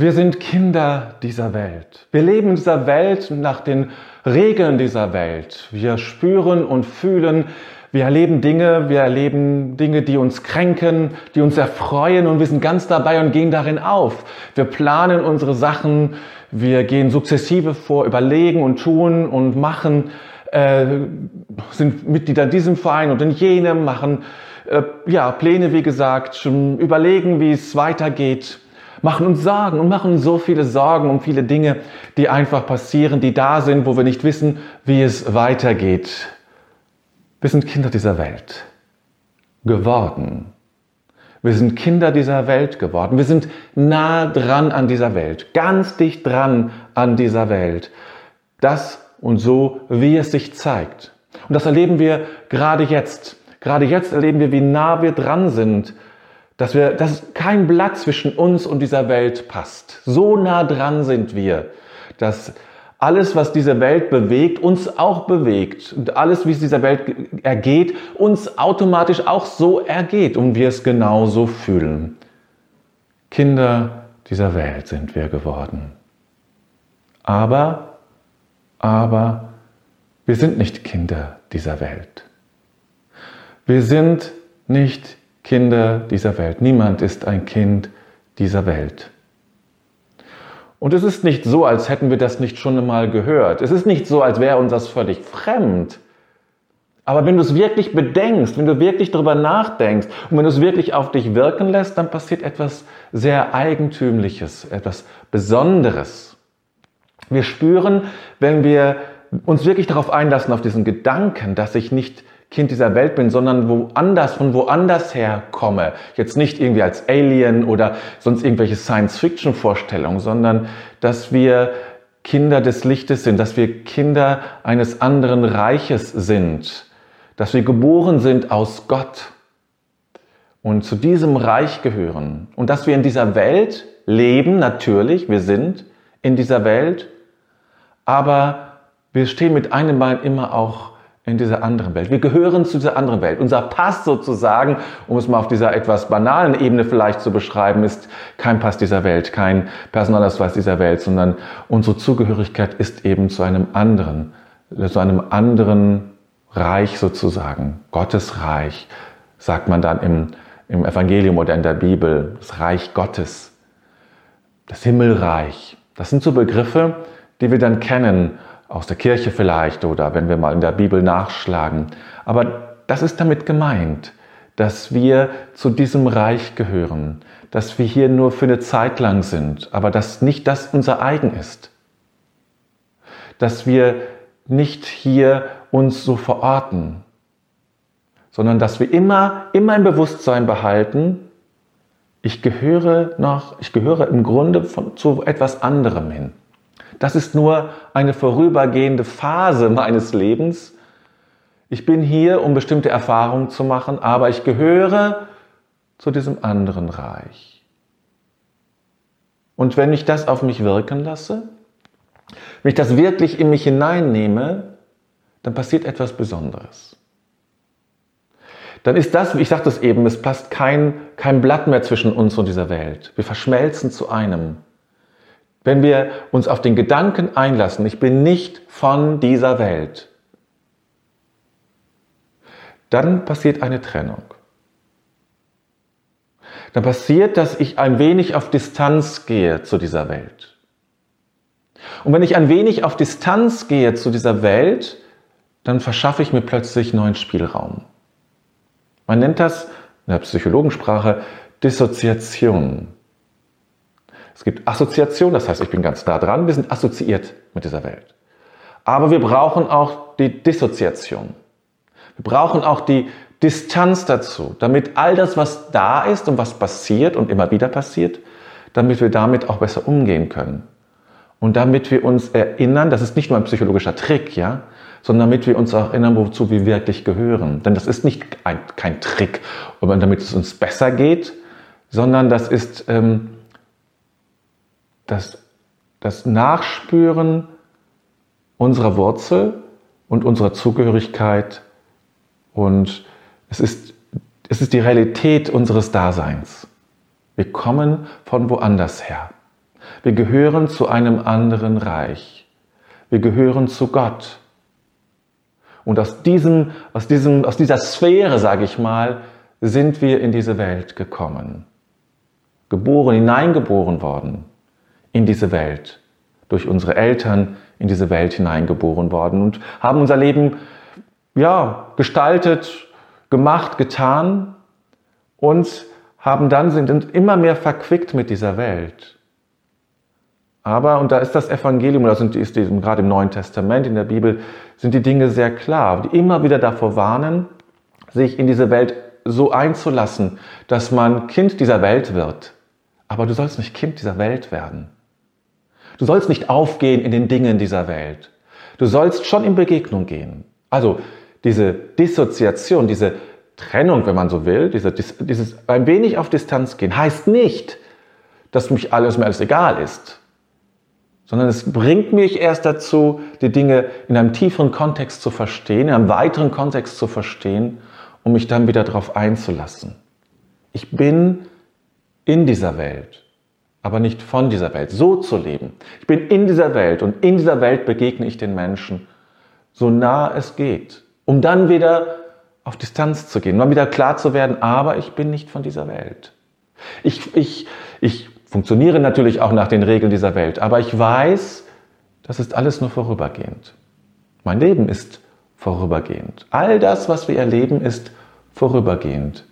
Wir sind Kinder dieser Welt. Wir leben in dieser Welt nach den Regeln dieser Welt. Wir spüren und fühlen, wir erleben Dinge, wir erleben Dinge, die uns kränken, die uns erfreuen und wir sind ganz dabei und gehen darin auf. Wir planen unsere Sachen, wir gehen sukzessive vor, überlegen und tun und machen, äh, sind Mitglieder in diesem Verein und in jenem, machen äh, ja, Pläne, wie gesagt, überlegen, wie es weitergeht, machen uns Sorgen und machen so viele Sorgen um viele Dinge, die einfach passieren, die da sind, wo wir nicht wissen, wie es weitergeht. Wir sind Kinder dieser Welt geworden. Wir sind Kinder dieser Welt geworden. Wir sind nah dran an dieser Welt, ganz dicht dran an dieser Welt. Das und so, wie es sich zeigt. Und das erleben wir gerade jetzt. Gerade jetzt erleben wir, wie nah wir dran sind, dass wir, dass kein Blatt zwischen uns und dieser Welt passt. So nah dran sind wir, dass alles, was diese Welt bewegt, uns auch bewegt. Und alles, wie es dieser Welt ergeht, uns automatisch auch so ergeht und wir es genauso fühlen. Kinder dieser Welt sind wir geworden. Aber, aber, wir sind nicht Kinder dieser Welt. Wir sind nicht Kinder dieser Welt. Niemand ist ein Kind dieser Welt. Und es ist nicht so, als hätten wir das nicht schon einmal gehört. Es ist nicht so, als wäre uns das völlig fremd. Aber wenn du es wirklich bedenkst, wenn du wirklich darüber nachdenkst und wenn du es wirklich auf dich wirken lässt, dann passiert etwas sehr Eigentümliches, etwas Besonderes. Wir spüren, wenn wir uns wirklich darauf einlassen, auf diesen Gedanken, dass ich nicht Kind dieser Welt bin, sondern woanders, von woanders her komme. Jetzt nicht irgendwie als Alien oder sonst irgendwelche Science-Fiction-Vorstellungen, sondern dass wir Kinder des Lichtes sind, dass wir Kinder eines anderen Reiches sind, dass wir geboren sind aus Gott und zu diesem Reich gehören und dass wir in dieser Welt leben, natürlich, wir sind in dieser Welt, aber wir stehen mit einem Bein immer auch in dieser anderen Welt. Wir gehören zu dieser anderen Welt. Unser Pass sozusagen, um es mal auf dieser etwas banalen Ebene vielleicht zu beschreiben, ist kein Pass dieser Welt, kein Personalausweis dieser Welt, sondern unsere Zugehörigkeit ist eben zu einem anderen, zu einem anderen Reich sozusagen. Gottes Reich, sagt man dann im, im Evangelium oder in der Bibel, das Reich Gottes, das Himmelreich. Das sind so Begriffe, die wir dann kennen aus der Kirche vielleicht oder wenn wir mal in der Bibel nachschlagen. Aber das ist damit gemeint, dass wir zu diesem Reich gehören, dass wir hier nur für eine Zeit lang sind, aber dass nicht das unser eigen ist. Dass wir nicht hier uns so verorten, sondern dass wir immer, immer im Bewusstsein behalten, ich gehöre noch, ich gehöre im Grunde von, zu etwas anderem hin. Das ist nur eine vorübergehende Phase meines Lebens. Ich bin hier, um bestimmte Erfahrungen zu machen, aber ich gehöre zu diesem anderen Reich. Und wenn ich das auf mich wirken lasse, wenn ich das wirklich in mich hineinnehme, dann passiert etwas Besonderes. Dann ist das, ich sagte es eben, es passt kein, kein Blatt mehr zwischen uns und dieser Welt. Wir verschmelzen zu einem. Wenn wir uns auf den Gedanken einlassen, ich bin nicht von dieser Welt, dann passiert eine Trennung. Dann passiert, dass ich ein wenig auf Distanz gehe zu dieser Welt. Und wenn ich ein wenig auf Distanz gehe zu dieser Welt, dann verschaffe ich mir plötzlich neuen Spielraum. Man nennt das in der Psychologensprache Dissoziation. Es gibt Assoziation, das heißt, ich bin ganz nah dran, wir sind assoziiert mit dieser Welt. Aber wir brauchen auch die Dissoziation. Wir brauchen auch die Distanz dazu, damit all das, was da ist und was passiert und immer wieder passiert, damit wir damit auch besser umgehen können. Und damit wir uns erinnern, das ist nicht nur ein psychologischer Trick, ja, sondern damit wir uns auch erinnern, wozu wir wirklich gehören. Denn das ist nicht ein, kein Trick, damit es uns besser geht, sondern das ist ähm, das, das Nachspüren unserer Wurzel und unserer Zugehörigkeit und es ist, es ist die Realität unseres Daseins. Wir kommen von woanders her. Wir gehören zu einem anderen Reich. Wir gehören zu Gott. Und aus, diesem, aus, diesem, aus dieser Sphäre, sage ich mal, sind wir in diese Welt gekommen. Geboren, hineingeboren worden in diese Welt. Durch unsere Eltern in diese Welt hineingeboren worden und haben unser Leben ja, gestaltet, gemacht, getan und haben dann, sind immer mehr verquickt mit dieser Welt. Aber, und da ist das Evangelium, oder sind, ist die, gerade im Neuen Testament, in der Bibel, sind die Dinge sehr klar, die immer wieder davor warnen, sich in diese Welt so einzulassen, dass man Kind dieser Welt wird. Aber du sollst nicht Kind dieser Welt werden. Du sollst nicht aufgehen in den Dingen dieser Welt. Du sollst schon in Begegnung gehen. Also diese Dissoziation, diese Trennung, wenn man so will, diese, dieses ein wenig auf Distanz gehen, heißt nicht, dass mich alles mir alles egal ist, sondern es bringt mich erst dazu, die Dinge in einem tieferen Kontext zu verstehen, in einem weiteren Kontext zu verstehen, um mich dann wieder darauf einzulassen. Ich bin in dieser Welt, aber nicht von dieser Welt. So zu leben. Ich bin in dieser Welt und in dieser Welt begegne ich den Menschen, so nah es geht, um dann wieder auf Distanz zu gehen, mal wieder klar zu werden, aber ich bin nicht von dieser Welt. Ich, ich, ich funktioniere natürlich auch nach den Regeln dieser Welt, aber ich weiß, das ist alles nur vorübergehend. Mein Leben ist vorübergehend. All das, was wir erleben, ist vorübergehend.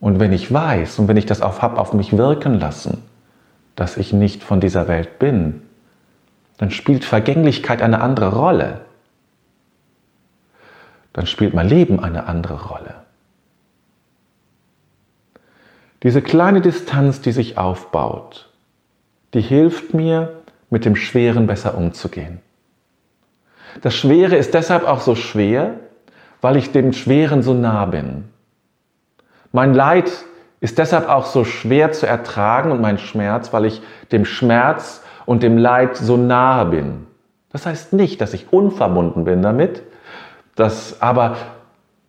Und wenn ich weiß und wenn ich das auf, hab auf mich wirken lassen, dass ich nicht von dieser Welt bin, dann spielt Vergänglichkeit eine andere Rolle. Dann spielt mein Leben eine andere Rolle. Diese kleine Distanz, die sich aufbaut, die hilft mir, mit dem Schweren besser umzugehen. Das Schwere ist deshalb auch so schwer, weil ich dem Schweren so nah bin. Mein Leid ist deshalb auch so schwer zu ertragen und mein Schmerz, weil ich dem Schmerz und dem Leid so nahe bin. Das heißt nicht, dass ich unverbunden bin damit, dass, aber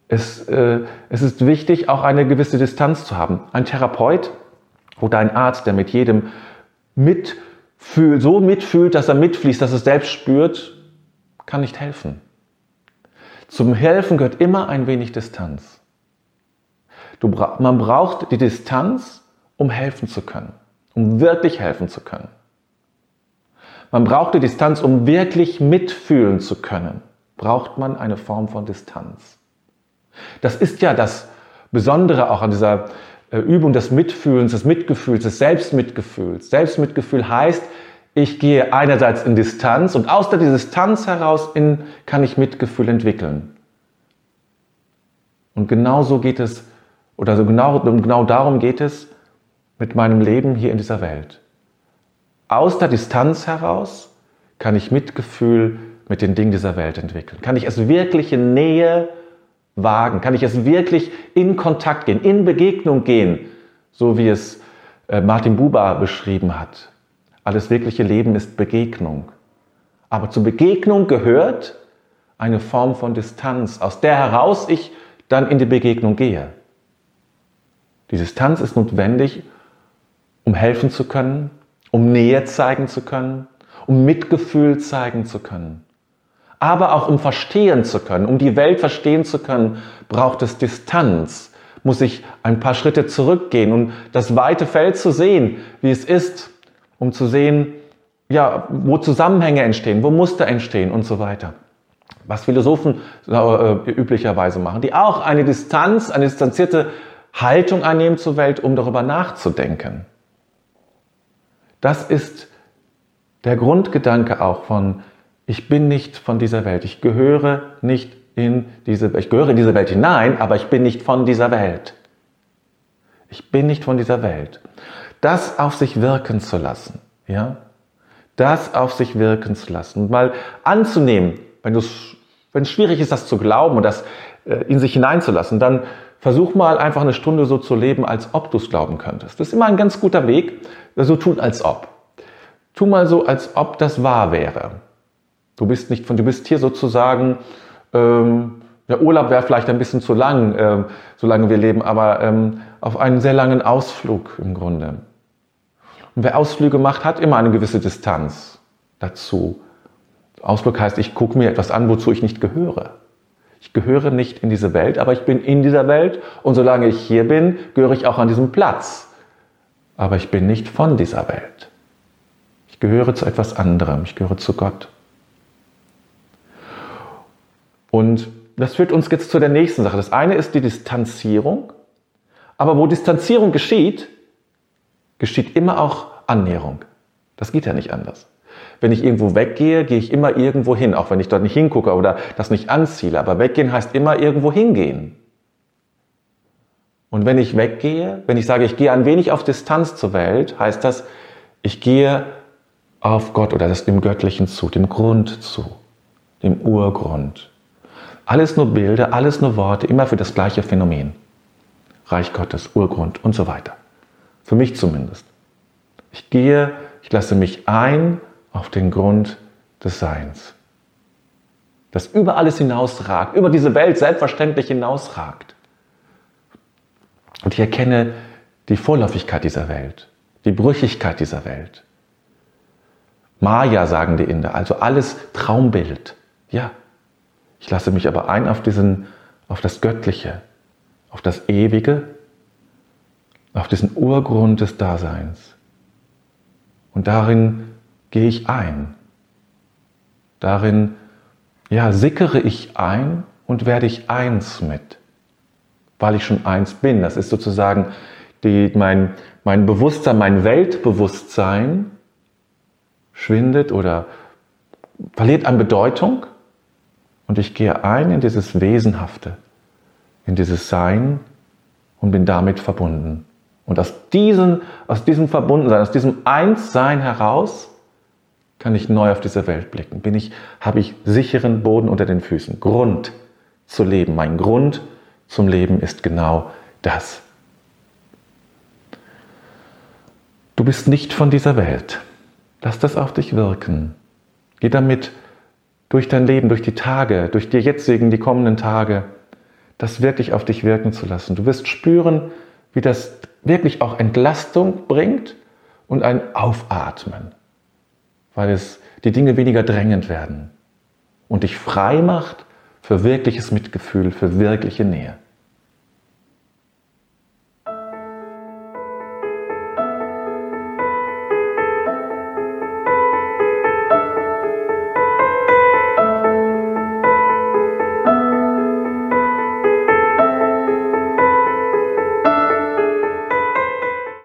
es, äh, es ist wichtig, auch eine gewisse Distanz zu haben. Ein Therapeut oder ein Arzt, der mit jedem mitfühlt, so mitfühlt, dass er mitfließt, dass er es selbst spürt, kann nicht helfen. Zum Helfen gehört immer ein wenig Distanz. Du, man braucht die Distanz, um helfen zu können, um wirklich helfen zu können. Man braucht die Distanz, um wirklich mitfühlen zu können, braucht man eine Form von Distanz. Das ist ja das Besondere auch an dieser äh, Übung des Mitfühlens, des Mitgefühls, des Selbstmitgefühls. Selbstmitgefühl heißt, ich gehe einerseits in Distanz und aus der Distanz heraus in, kann ich Mitgefühl entwickeln. Und genau so geht es, oder so genau, genau darum geht es mit meinem Leben hier in dieser Welt. Aus der Distanz heraus kann ich Mitgefühl mit den Dingen dieser Welt entwickeln. Kann ich es wirklich in Nähe wagen? Kann ich es wirklich in Kontakt gehen, in Begegnung gehen, so wie es äh, Martin Buber beschrieben hat? Alles wirkliche Leben ist Begegnung. Aber zur Begegnung gehört eine Form von Distanz, aus der heraus ich dann in die Begegnung gehe. Die Distanz ist notwendig, um helfen zu können, um Nähe zeigen zu können, um Mitgefühl zeigen zu können. Aber auch um verstehen zu können, um die Welt verstehen zu können, braucht es Distanz, muss ich ein paar Schritte zurückgehen, um das weite Feld zu sehen, wie es ist, um zu sehen, ja, wo Zusammenhänge entstehen, wo Muster entstehen und so weiter. Was Philosophen äh, üblicherweise machen, die auch eine Distanz, eine distanzierte Haltung einnehmen zur Welt, um darüber nachzudenken. Das ist der Grundgedanke auch von, ich bin nicht von dieser Welt, ich gehöre nicht in diese, ich gehöre in diese Welt hinein, aber ich bin nicht von dieser Welt. Ich bin nicht von dieser Welt das auf sich wirken zu lassen. Ja? Das auf sich wirken zu lassen. Und mal anzunehmen, wenn es wenn es schwierig ist, das zu glauben und das äh, in sich hineinzulassen, dann versuch mal einfach eine Stunde so zu leben, als ob du es glauben könntest. Das ist immer ein ganz guter Weg, so tun als ob. Tu mal so, als ob das wahr wäre. Du bist nicht von, du bist hier sozusagen, ähm, der Urlaub wäre vielleicht ein bisschen zu lang, äh, solange wir leben, aber ähm, auf einen sehr langen Ausflug im Grunde. Und wer Ausflüge macht, hat immer eine gewisse Distanz dazu. Ausflug heißt, ich gucke mir etwas an, wozu ich nicht gehöre. Ich gehöre nicht in diese Welt, aber ich bin in dieser Welt und solange ich hier bin, gehöre ich auch an diesem Platz. Aber ich bin nicht von dieser Welt. Ich gehöre zu etwas anderem, ich gehöre zu Gott. Und das führt uns jetzt zu der nächsten Sache. Das eine ist die Distanzierung, aber wo Distanzierung geschieht, geschieht immer auch Annäherung. Das geht ja nicht anders. Wenn ich irgendwo weggehe, gehe ich immer irgendwo hin, auch wenn ich dort nicht hingucke oder das nicht anziele. Aber weggehen heißt immer irgendwo hingehen. Und wenn ich weggehe, wenn ich sage, ich gehe ein wenig auf Distanz zur Welt, heißt das, ich gehe auf Gott oder das dem Göttlichen zu, dem Grund zu, dem Urgrund. Alles nur Bilder, alles nur Worte, immer für das gleiche Phänomen. Reich Gottes, Urgrund und so weiter. Für mich zumindest. Ich gehe, ich lasse mich ein auf den Grund des Seins. Das über alles hinausragt, über diese Welt selbstverständlich hinausragt. Und ich erkenne die Vorläufigkeit dieser Welt, die Brüchigkeit dieser Welt. Maya sagen die Inder, also alles Traumbild. Ja, ich lasse mich aber ein auf, diesen, auf das Göttliche, auf das Ewige, auf diesen Urgrund des Daseins. Und darin gehe ich ein. Darin ja, sickere ich ein und werde ich eins mit, weil ich schon eins bin. Das ist sozusagen die, mein, mein Bewusstsein, mein Weltbewusstsein schwindet oder verliert an Bedeutung und ich gehe ein in dieses Wesenhafte, in dieses Sein und bin damit verbunden. Und aus, diesen, aus diesem Verbundensein, aus diesem Einssein heraus kann ich neu auf diese Welt blicken. Bin ich, habe ich sicheren Boden unter den Füßen, Grund zu leben. Mein Grund zum Leben ist genau das. Du bist nicht von dieser Welt. Lass das auf dich wirken. Geh damit durch dein Leben, durch die Tage, durch die jetzigen, die kommenden Tage, das wirklich auf dich wirken zu lassen. Du wirst spüren, wie das wirklich auch Entlastung bringt und ein Aufatmen weil es die Dinge weniger drängend werden und dich frei macht für wirkliches Mitgefühl, für wirkliche Nähe.